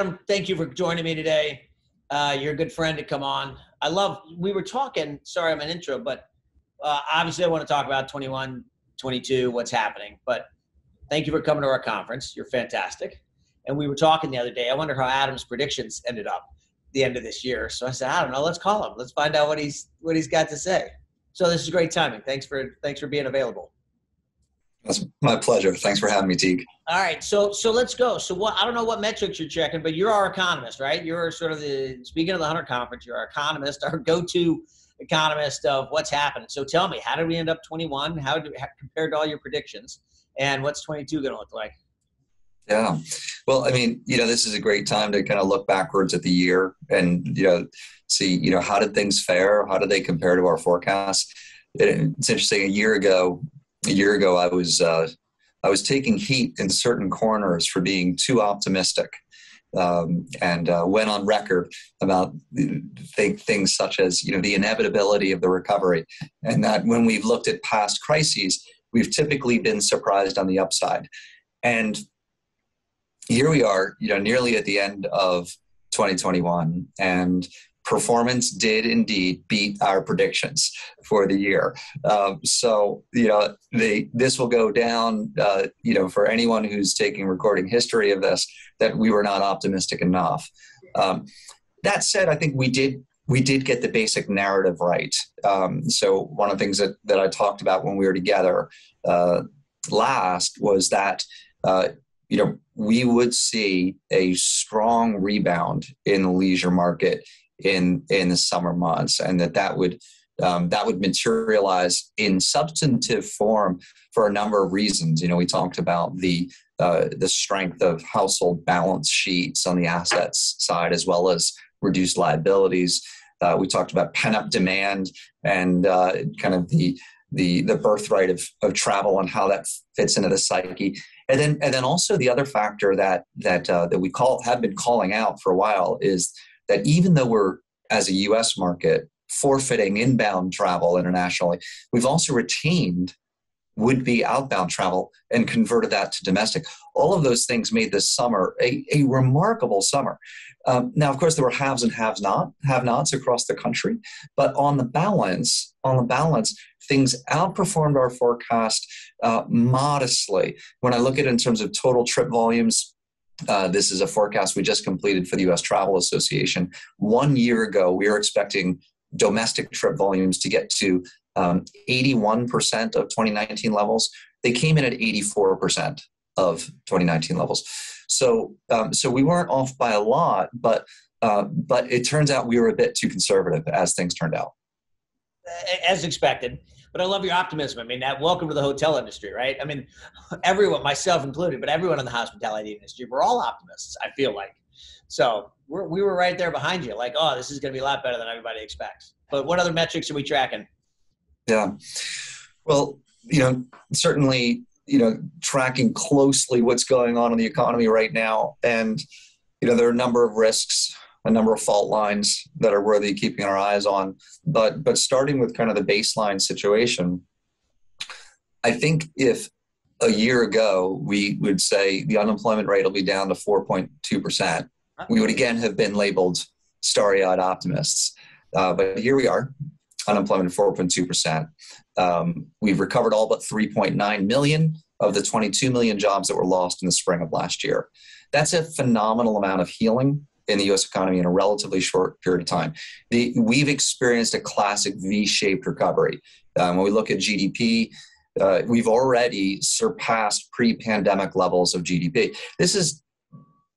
Adam, thank you for joining me today. Uh, you're a good friend to come on. I love, we were talking, sorry, I'm an intro, but uh, obviously I want to talk about 21, 22, what's happening. But thank you for coming to our conference. You're fantastic. And we were talking the other day. I wonder how Adam's predictions ended up the end of this year. So I said, I don't know. Let's call him. Let's find out what he's what he's got to say. So this is great timing. Thanks for thanks for being available. That's my pleasure. Thanks for having me, Teague. All right, so so let's go. So what I don't know what metrics you're checking, but you're our economist, right? You're sort of the speaking of the Hunter Conference. You're our economist, our go-to economist of what's happening. So tell me, how did we end up 21? How do how, compared to all your predictions, and what's 22 going to look like? Yeah, well, I mean, you know, this is a great time to kind of look backwards at the year and you know see, you know, how did things fare? How did they compare to our forecast? It's interesting. A year ago, a year ago, I was uh, I was taking heat in certain corners for being too optimistic. Um, and uh, went on record about th- things such as you know the inevitability of the recovery, and that when we've looked at past crises, we've typically been surprised on the upside. And here we are, you know, nearly at the end of 2021, and performance did indeed beat our predictions for the year. Um, so, you know, they, this will go down, uh, you know, for anyone who's taking recording history of this, that we were not optimistic enough. Um, that said, I think we did we did get the basic narrative right. Um, so one of the things that, that I talked about when we were together uh, last was that uh, you know we would see a strong rebound in the leisure market in in the summer months, and that that would um, that would materialize in substantive form for a number of reasons. You know, we talked about the uh, the strength of household balance sheets on the assets side, as well as reduced liabilities. Uh, we talked about pent up demand and uh, kind of the the the birthright of, of travel and how that fits into the psyche. And then and then also the other factor that that uh, that we call have been calling out for a while is that even though we're as a US market forfeiting inbound travel internationally, we've also retained would be outbound travel and converted that to domestic. All of those things made this summer a, a remarkable summer. Um, now, of course, there were haves and haves not have nots across the country, but on the balance, on the balance, things outperformed our forecast uh, modestly. When I look at it in terms of total trip volumes, uh, this is a forecast we just completed for the U.S. Travel Association. One year ago, we were expecting domestic trip volumes to get to um, 81% of 2019 levels. They came in at 84% of 2019 levels. So, um, so we weren't off by a lot, but uh, but it turns out we were a bit too conservative as things turned out. As expected but I love your optimism. I mean, that welcome to the hotel industry, right? I mean, everyone, myself included, but everyone in the hospitality industry, we're all optimists. I feel like, so we're, we were right there behind you, like, oh, this is going to be a lot better than everybody expects. But what other metrics are we tracking? Yeah, well, you know, certainly, you know, tracking closely what's going on in the economy right now, and you know, there are a number of risks a number of fault lines that are worthy keeping our eyes on. But but starting with kind of the baseline situation, I think if a year ago we would say the unemployment rate will be down to 4.2 percent, we would again have been labeled starry-eyed optimists. Uh, but here we are, unemployment 4.2 percent. Um, we've recovered all but 3.9 million of the 22 million jobs that were lost in the spring of last year. That's a phenomenal amount of healing in the US economy in a relatively short period of time. The, we've experienced a classic V shaped recovery. Um, when we look at GDP, uh, we've already surpassed pre pandemic levels of GDP. This is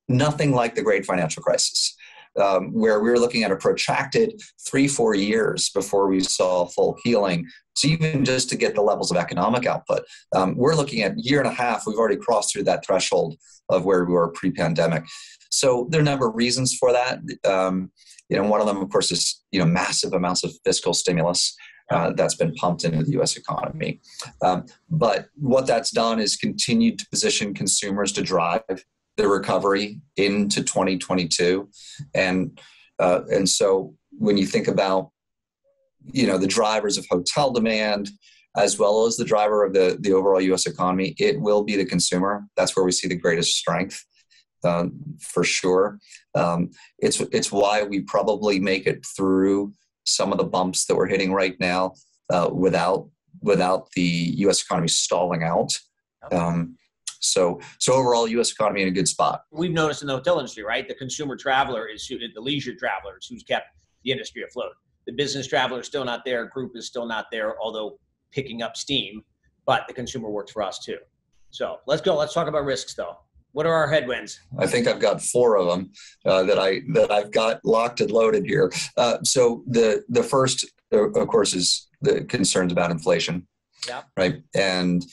nothing like the great financial crisis. Um, where we were looking at a protracted three, four years before we saw full healing. So even just to get the levels of economic output, um, we're looking at year and a half. We've already crossed through that threshold of where we were pre-pandemic. So there are a number of reasons for that. Um, you know, one of them, of course, is you know massive amounts of fiscal stimulus. Uh, that's been pumped into the U.S. economy. Um, but what that's done is continued to position consumers to drive the recovery into 2022, and uh, and so when you think about you know the drivers of hotel demand as well as the driver of the the overall U.S. economy, it will be the consumer. That's where we see the greatest strength. Uh, for sure. Um, it's it's why we probably make it through some of the bumps that we're hitting right now uh, without without the U.S. economy stalling out. Um, so so overall, U.S. economy in a good spot. We've noticed in the hotel industry, right? The consumer traveler is who, the leisure travelers who's kept the industry afloat. The business traveler is still not there. Group is still not there, although picking up steam. But the consumer works for us too. So let's go. Let's talk about risks, though. What are our headwinds? I think I've got four of them uh, that I that I've got locked and loaded here. Uh, so the the first, uh, of course, is the concerns about inflation. Yeah. Right. And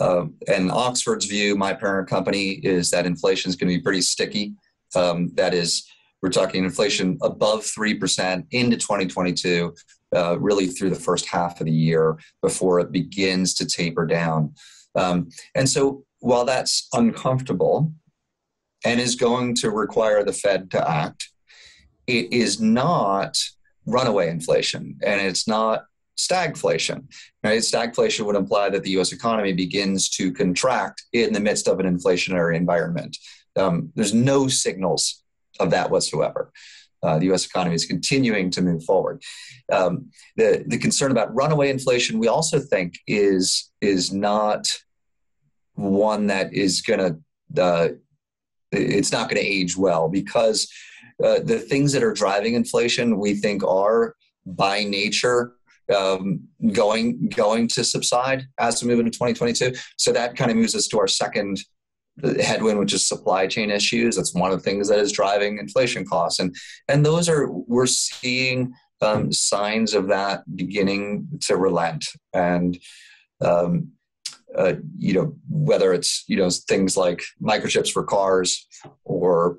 uh, and Oxford's view, my parent company, is that inflation is going to be pretty sticky. Um, that is, we're talking inflation above three percent into 2022, uh, really through the first half of the year before it begins to taper down. Um, and so while that's uncomfortable and is going to require the Fed to act, it is not runaway inflation and it's not stagflation. Right? Stagflation would imply that the US economy begins to contract in the midst of an inflationary environment. Um, there's no signals of that whatsoever. Uh, the U.S. economy is continuing to move forward. Um, the the concern about runaway inflation, we also think is is not one that is going to uh, it's not going to age well because uh, the things that are driving inflation we think are by nature um, going going to subside as we move into 2022 so that kind of moves us to our second uh, headwind which is supply chain issues. That's one of the things that is driving inflation costs. And and those are we're seeing um, signs of that beginning to relent. And um, uh, you know, whether it's you know things like microchips for cars or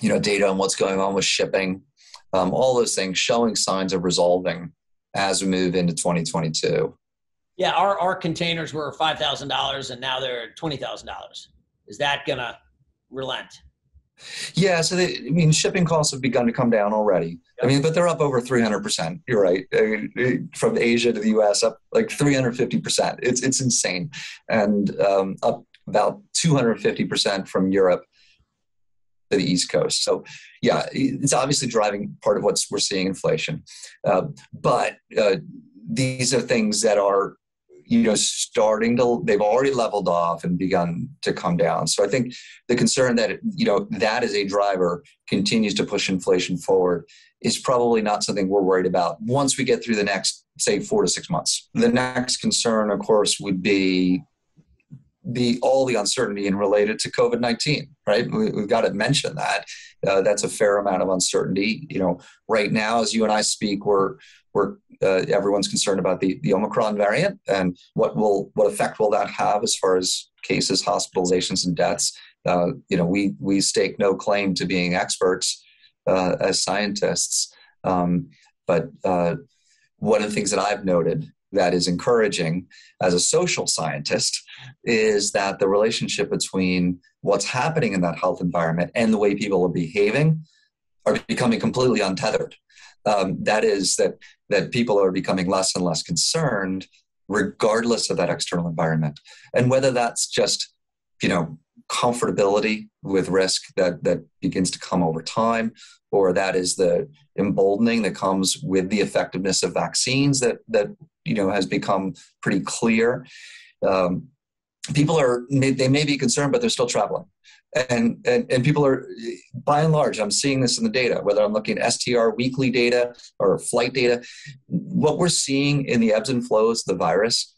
you know data on what's going on with shipping, um, all those things showing signs of resolving as we move into 2022. Yeah, our our containers were five thousand dollars and now they're twenty thousand dollars. Is that gonna relent? Yeah, so they, I mean, shipping costs have begun to come down already. Yep. I mean, but they're up over 300%. You're right. from Asia to the US, up like 350%. It's, it's insane. And um, up about 250% from Europe to the East Coast. So, yeah, it's obviously driving part of what we're seeing inflation. Uh, but uh, these are things that are you know starting to they've already leveled off and begun to come down. So i think the concern that you know that as a driver continues to push inflation forward is probably not something we're worried about once we get through the next say four to six months. The next concern of course would be the all the uncertainty in related to covid-19 right? We, have got to mention that. Uh, that's a fair amount of uncertainty. You know right now as you and i speak we're we're uh, everyone's concerned about the, the Omicron variant and what will what effect will that have as far as cases, hospitalizations, and deaths. Uh, you know, we we stake no claim to being experts uh, as scientists, um, but uh, one of the things that I've noted that is encouraging as a social scientist is that the relationship between what's happening in that health environment and the way people are behaving are becoming completely untethered. Um, that is that that people are becoming less and less concerned regardless of that external environment and whether that's just you know comfortability with risk that that begins to come over time or that is the emboldening that comes with the effectiveness of vaccines that that you know has become pretty clear um, people are they may be concerned but they're still traveling and, and and people are by and large i'm seeing this in the data whether i'm looking at str weekly data or flight data what we're seeing in the ebbs and flows of the virus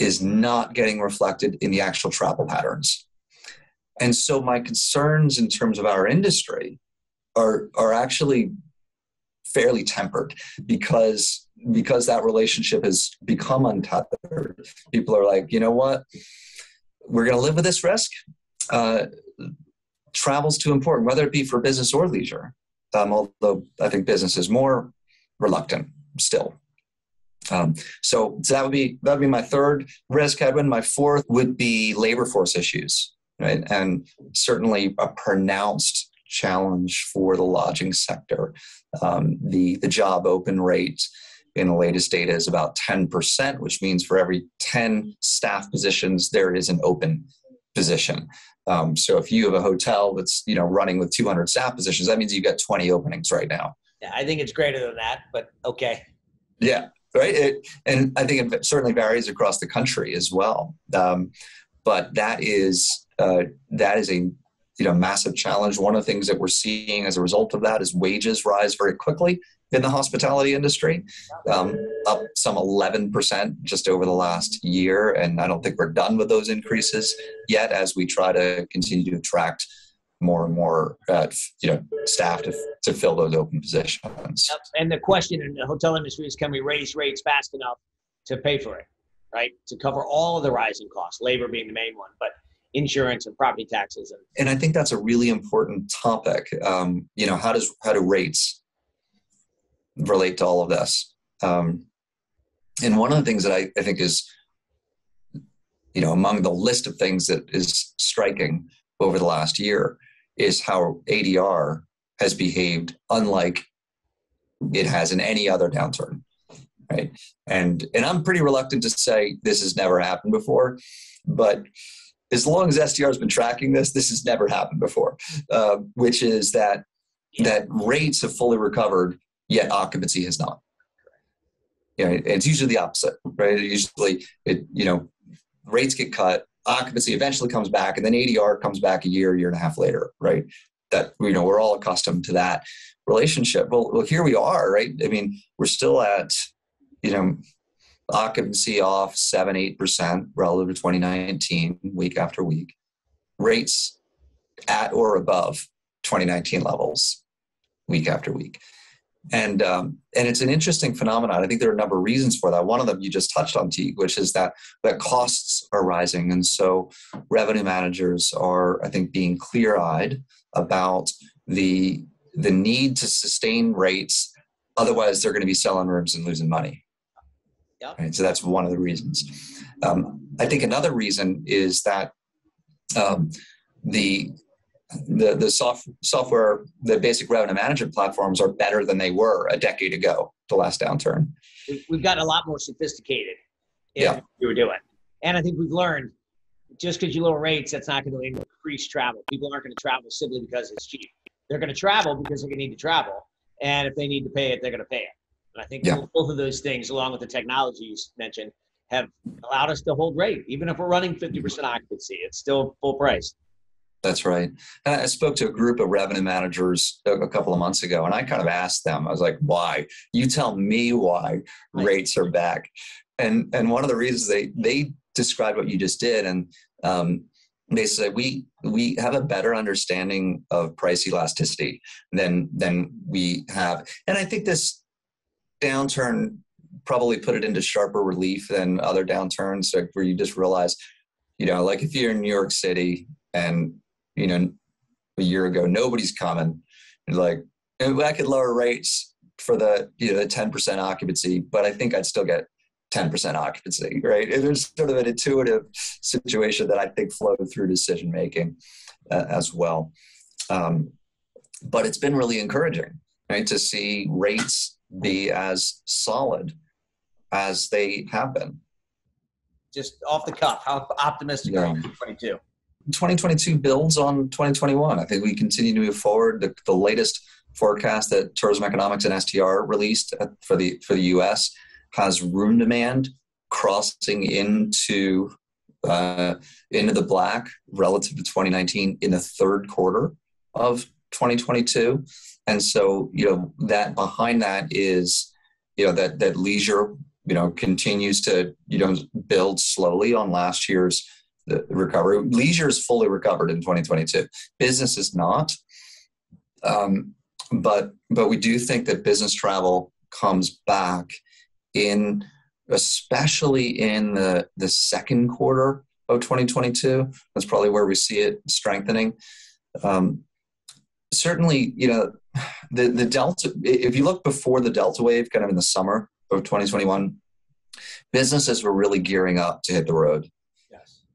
is not getting reflected in the actual travel patterns. And so my concerns in terms of our industry are are actually fairly tempered because because that relationship has become untethered. People are like you know what? We're going to live with this risk. Uh, travel's too important, whether it be for business or leisure. Um, although I think business is more reluctant still. Um, so, so that would be that would be my third risk headwind. My fourth would be labor force issues, right? And certainly a pronounced challenge for the lodging sector. Um, the the job open rate in the latest data is about 10%, which means for every 10 staff positions, there is an open position. Um, so if you have a hotel that's you know running with 200 staff positions, that means you've got 20 openings right now. Yeah, I think it's greater than that, but okay. Yeah, right. It, and I think it certainly varies across the country as well. Um, but that is uh, that is a you know massive challenge. One of the things that we're seeing as a result of that is wages rise very quickly in the hospitality industry, um, up some 11% just over the last year. And I don't think we're done with those increases yet as we try to continue to attract more and more uh, you know staff to, to fill those open positions. And the question in the hotel industry is can we raise rates fast enough to pay for it, right? To cover all of the rising costs, labor being the main one, but insurance and property taxes. And, and I think that's a really important topic. Um, you know, how does how do rates relate to all of this? Um, and one of the things that I, I think is, you know, among the list of things that is striking over the last year is how ADR has behaved unlike it has in any other downturn right and and i'm pretty reluctant to say this has never happened before but as long as STR has been tracking this, this has never happened before, uh, which is that that rates have fully recovered, yet occupancy has not. You know, it's usually the opposite, right? Usually, it you know, rates get cut, occupancy eventually comes back, and then ADR comes back a year, year and a half later, right? That you know, we're all accustomed to that relationship. Well, well, here we are, right? I mean, we're still at you know occupancy off 7 8% relative to 2019 week after week rates at or above 2019 levels week after week and um, and it's an interesting phenomenon i think there are a number of reasons for that one of them you just touched on Teague, which is that that costs are rising and so revenue managers are i think being clear-eyed about the the need to sustain rates otherwise they're going to be selling rooms and losing money Yep. Right? So that's one of the reasons. Um, I think another reason is that um, the the the soft, software, the basic revenue management platforms are better than they were a decade ago. The last downturn. We've gotten a lot more sophisticated. In Yeah. what we were doing, and I think we've learned just because you lower rates, that's not going to increase travel. People aren't going to travel simply because it's cheap. They're going to travel because they're going to need to travel, and if they need to pay it, they're going to pay it. And I think Yeah. both of those things, along with the technologies mentioned, have allowed us to hold rate. Even if we're running 50% occupancy, it's still full price. That's right. And I spoke to a group of revenue managers a couple of months ago, and I kind of asked them, I was like, why? You tell me why Right. rates are back. And and one of the reasons they they described what you just did, and um, they said we we have a better understanding of price elasticity than than we have. And I think this downturn probably put it into sharper relief than other downturns, like where you just realize, you know, like if you're in New York City and you know, a year ago, nobody's coming. You're like, "Eh, I could lower rates for the you know the ten percent occupancy, but I think I'd still get ten percent occupancy, right? And there's sort of an intuitive situation that I think flowed through decision making uh, as well. Um, but it's been really encouraging, right, to see rates be as solid as they have been. Just off the cuff, how optimistic are you 22? 2022 builds on 2021. I think we continue to move forward. The, the latest forecast that Tourism Economics and STR released for the for the U.S. has room demand crossing into uh, into the black relative to 2019 in the third quarter of 2022, and so you know that behind that is you know that that leisure you know continues to you know build slowly on last year's the recovery. Leisure is fully recovered in 2022. Business is not, um, but but we do think that business travel comes back in, especially in the the second quarter of 2022. That's probably where we see it strengthening. Um, certainly, you know, the the delta. If you look before the delta wave, kind of in the summer of 2021, businesses were really gearing up to hit the road.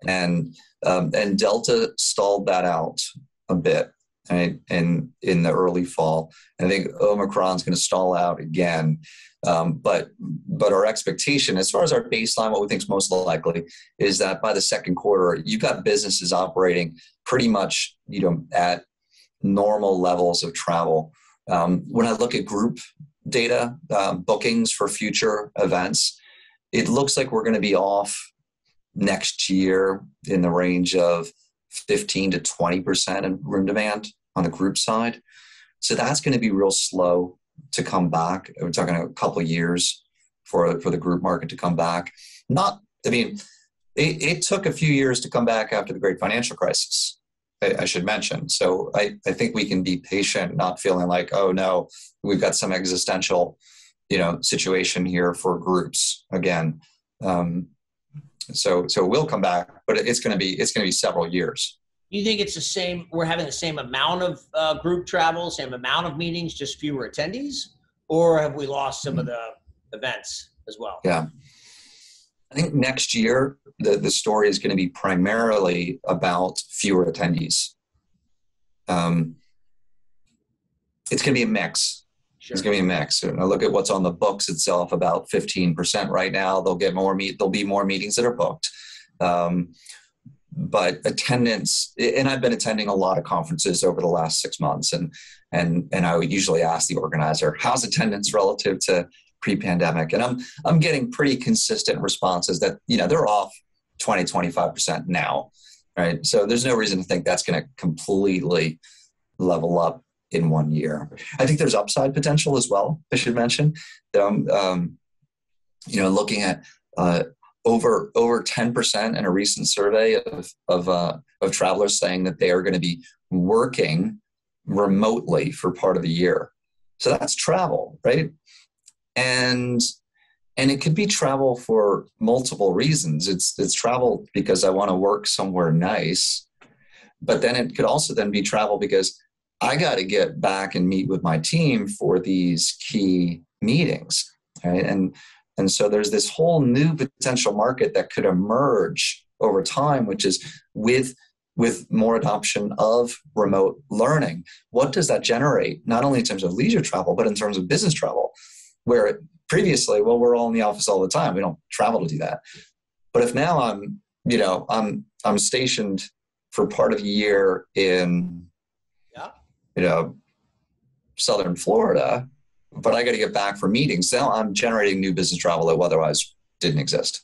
And um, and Delta stalled that out a bit, right? In in the early fall, and I think Omicron's going to stall out again. Um, but but our expectation, as far as our baseline, what we think is most likely, is that by the second quarter, you've got businesses operating pretty much you know at normal levels of travel. Um, when I look at group data, um, bookings for future events, it looks like we're going to be off next year in the range of 15 to 20 percent in room demand on the group side. So that's going to be real slow to come back. We're talking a couple years for for the group market to come back. Not, I mean, it, it took a few years to come back after the great financial crisis. I, I should mention. So I, I think we can be patient, not feeling like, oh no, we've got some existential, you know, situation here for groups again. Um, so so we'll come back, but it's going to be it's going to be several years. You think it's the same we're having the same amount of uh, group travel same amount of meetings just fewer attendees? Or have we lost some of the events as well? Yeah. I think next year the, the story is going to be primarily about fewer attendees. Um, it's going to be a mix sure. it's going to be a mix. And i look at what's on the books itself about 15% right now. They'll get more meet there'll be more meetings that are booked. Um, but attendance and i've been attending a lot of conferences over the last six months and and and i would usually ask the organizer how's attendance relative to pre-pandemic? And i'm i'm getting pretty consistent responses that you know they're off 20 25% now right? So there's no reason to think that's going to completely level up in one year. I think there's upside potential as well i should mention. Um, um, you know looking at uh, over over 10% in a recent survey of of, uh, of travelers saying that they are going to be working remotely for part of the year. So that's travel right? And and it could be travel for multiple reasons. It's it's travel because i want to work somewhere nice but then it could also then be travel because i got to get back and meet with my team for these key meetings right and and so there's this whole new potential market that could emerge over time, which is with with more adoption of remote learning. What does that generate, not only in terms of leisure travel, but in terms of business travel? Where previously, well, we're all in the office all the time. We don't travel to do that. But if now I'm, you know, I'm I'm stationed for part of the year in. You know, southern Florida, but I got to get back for meetings. Now I'm generating new business travel that otherwise didn't exist.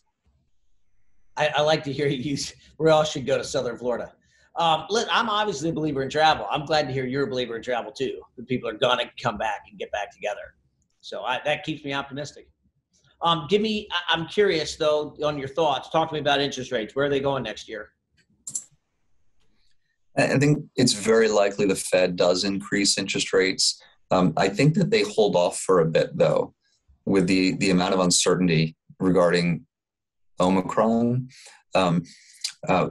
I, I like to hear you use. We all should go to Southern Florida. Um, I'm obviously a believer in travel. I'm glad to hear you're a believer in travel too. The people are going to come back and get back together. So I, that keeps me optimistic. Um, give me, I'm curious though on your thoughts. Talk to me about interest rates. Where are they going next year? I think it's very likely the Fed does increase interest rates. Um, I think that they hold off for a bit, though, with the the amount of uncertainty regarding Omicron. Um, uh,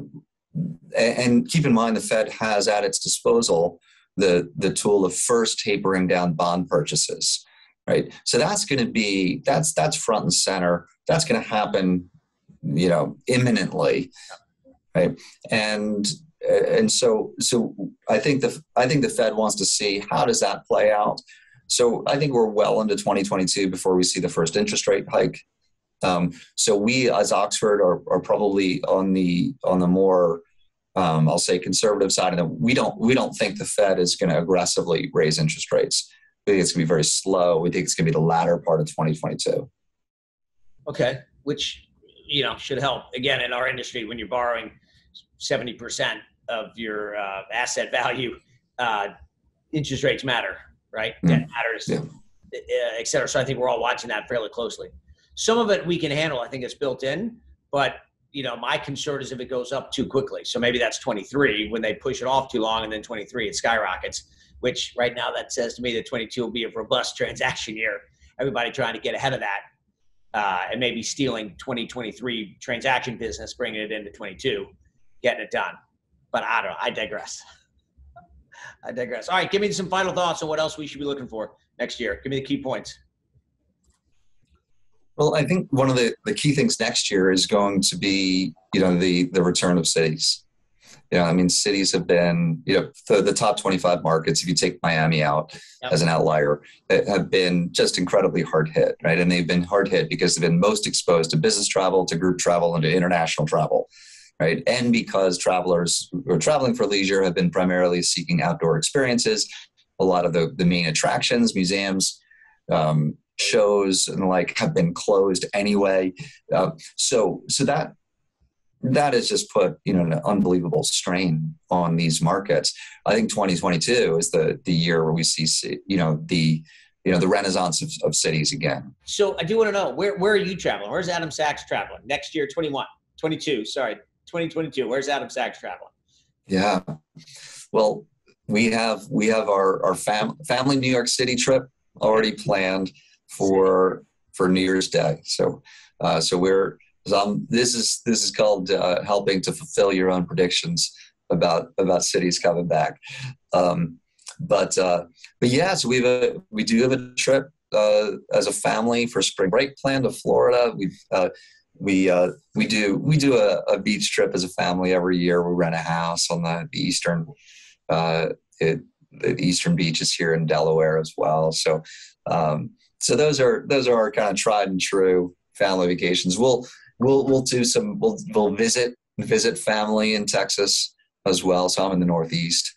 and keep in mind, the Fed has at its disposal the the tool of first tapering down bond purchases, right? So that's going to be that's that's front and center. That's going to happen, you know, imminently, right? And and so so I think the I think the Fed wants to see how does that play out. So I think we're well into 2022 before we see the first interest rate hike. Um, so we as Oxford are, are probably on the on the more um, I'll say conservative side, and we don't we don't think the Fed is going to aggressively raise interest rates. We think it's going to be very slow. We think it's going to be the latter part of 2022. Okay, which you know should help again in our industry when you're borrowing 70 percent of your uh, asset value, uh, interest rates matter, right? Mm. Debt matters, yeah. Uh, et cetera. So I think we're all watching that fairly closely. Some of it we can handle. I think it's built in, but you know, my concern is if it goes up too quickly. So maybe that's 23 when they push it off too long, and then 23 it skyrockets. Which right now that says to me that 22 will be a robust transaction year. Everybody trying to get ahead of that, uh, and maybe stealing 2023 transaction business, bringing it into 22, getting it done. But I don't know. I digress. I digress. All right, give me some final thoughts on what else we should be looking for next year. Give me the key points. Well, I think one of the, the key things next year is going to be, you know, the the return of cities. You know, I mean, cities have been, you know, the, the top 25 markets, if you take Miami out Yep. as an outlier, eh, have been just incredibly hard hit, right? And they've been hard hit because they've been most exposed to business travel, to group travel, and to international travel, right? And because travelers who are traveling for leisure have been primarily seeking outdoor experiences, a lot of the, the main attractions, museums, um, shows, and like have been closed anyway. Uh, so, so that that has just put you know an unbelievable strain on these markets. I think 2022 is the the year where we see you know the you know the renaissance of, of cities again. So I do want to know where where are you traveling? Where's Adam Sacks traveling next year? 21, 22. Sorry, 2022. Where's Adam Sacks traveling? Yeah, well we have we have our our fam- family New York City trip already planned for for New Year's Day. So uh, so we're this is this is called uh, helping to fulfill your own predictions about about cities coming back. Um, but uh, but yeah, so we have a we do have a trip uh, as a family for spring break planned to Florida. We've uh, we uh, we do we do a, a beach trip as a family every year. We rent a house on the eastern uh, it, the eastern beaches here in Delaware as well. So um, so those are those are our kind of tried and true family vacations. We'll we'll we'll do some we'll we'll visit visit family in Texas as well. So I'm in the Northeast,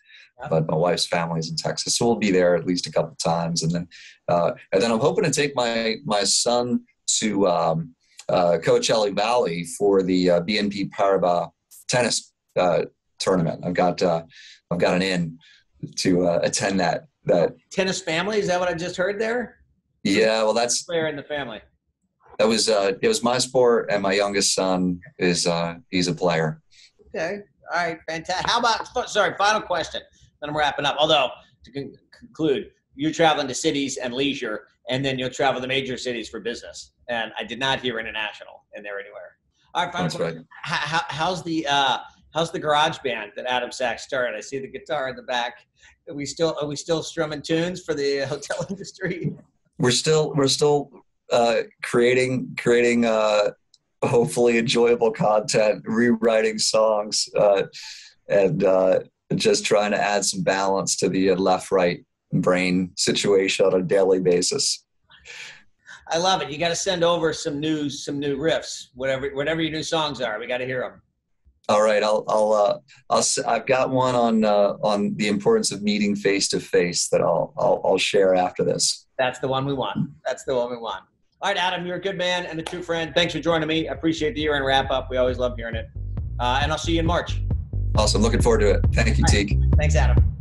but my wife's family is in Texas, so we'll be there at least a couple times, and then uh, and then I'm hoping to take my my son to um, uh, Coachella Valley for the uh, BNP Paribas tennis uh, tournament. I've got uh, I've got an in to uh, attend that that. Tennis family? Is that what I just heard there? Yeah, well, that's Player in the family. that was uh, it was my sport, and my youngest son is uh, he's a player. Okay. All right. Fantastic. How about, sorry, final question. Then I'm wrapping up. Although, to con- conclude, you're traveling to cities and leisure, and then you'll travel to major cities for business. And I did not hear international in there anywhere. All right. Final question. right. How, how, how's the uh, how's the garage band that Adam Sacks started? I see the guitar in the back. Are we still are we still strumming tunes for the hotel industry? We're still we're still uh, creating creating uh, hopefully enjoyable content, rewriting songs, uh, and uh, just trying to add some balance to the left right brain situation on a daily basis. I love it. You got to send over some new some new riffs, whatever whatever your new songs are. We got to hear them. All right, I'll I'll uh, I'll I've got one on uh, on the importance of meeting face to face that I'll, I'll I'll share after this. That's the one we want. That's the one we want. All right, Adam, you're a good man and a true friend. Thanks for joining me. I appreciate the year end wrap up. We always love hearing it. Uh, and I'll see you in March. Awesome, looking forward to it. Thank you, Teague. Thanks, Adam.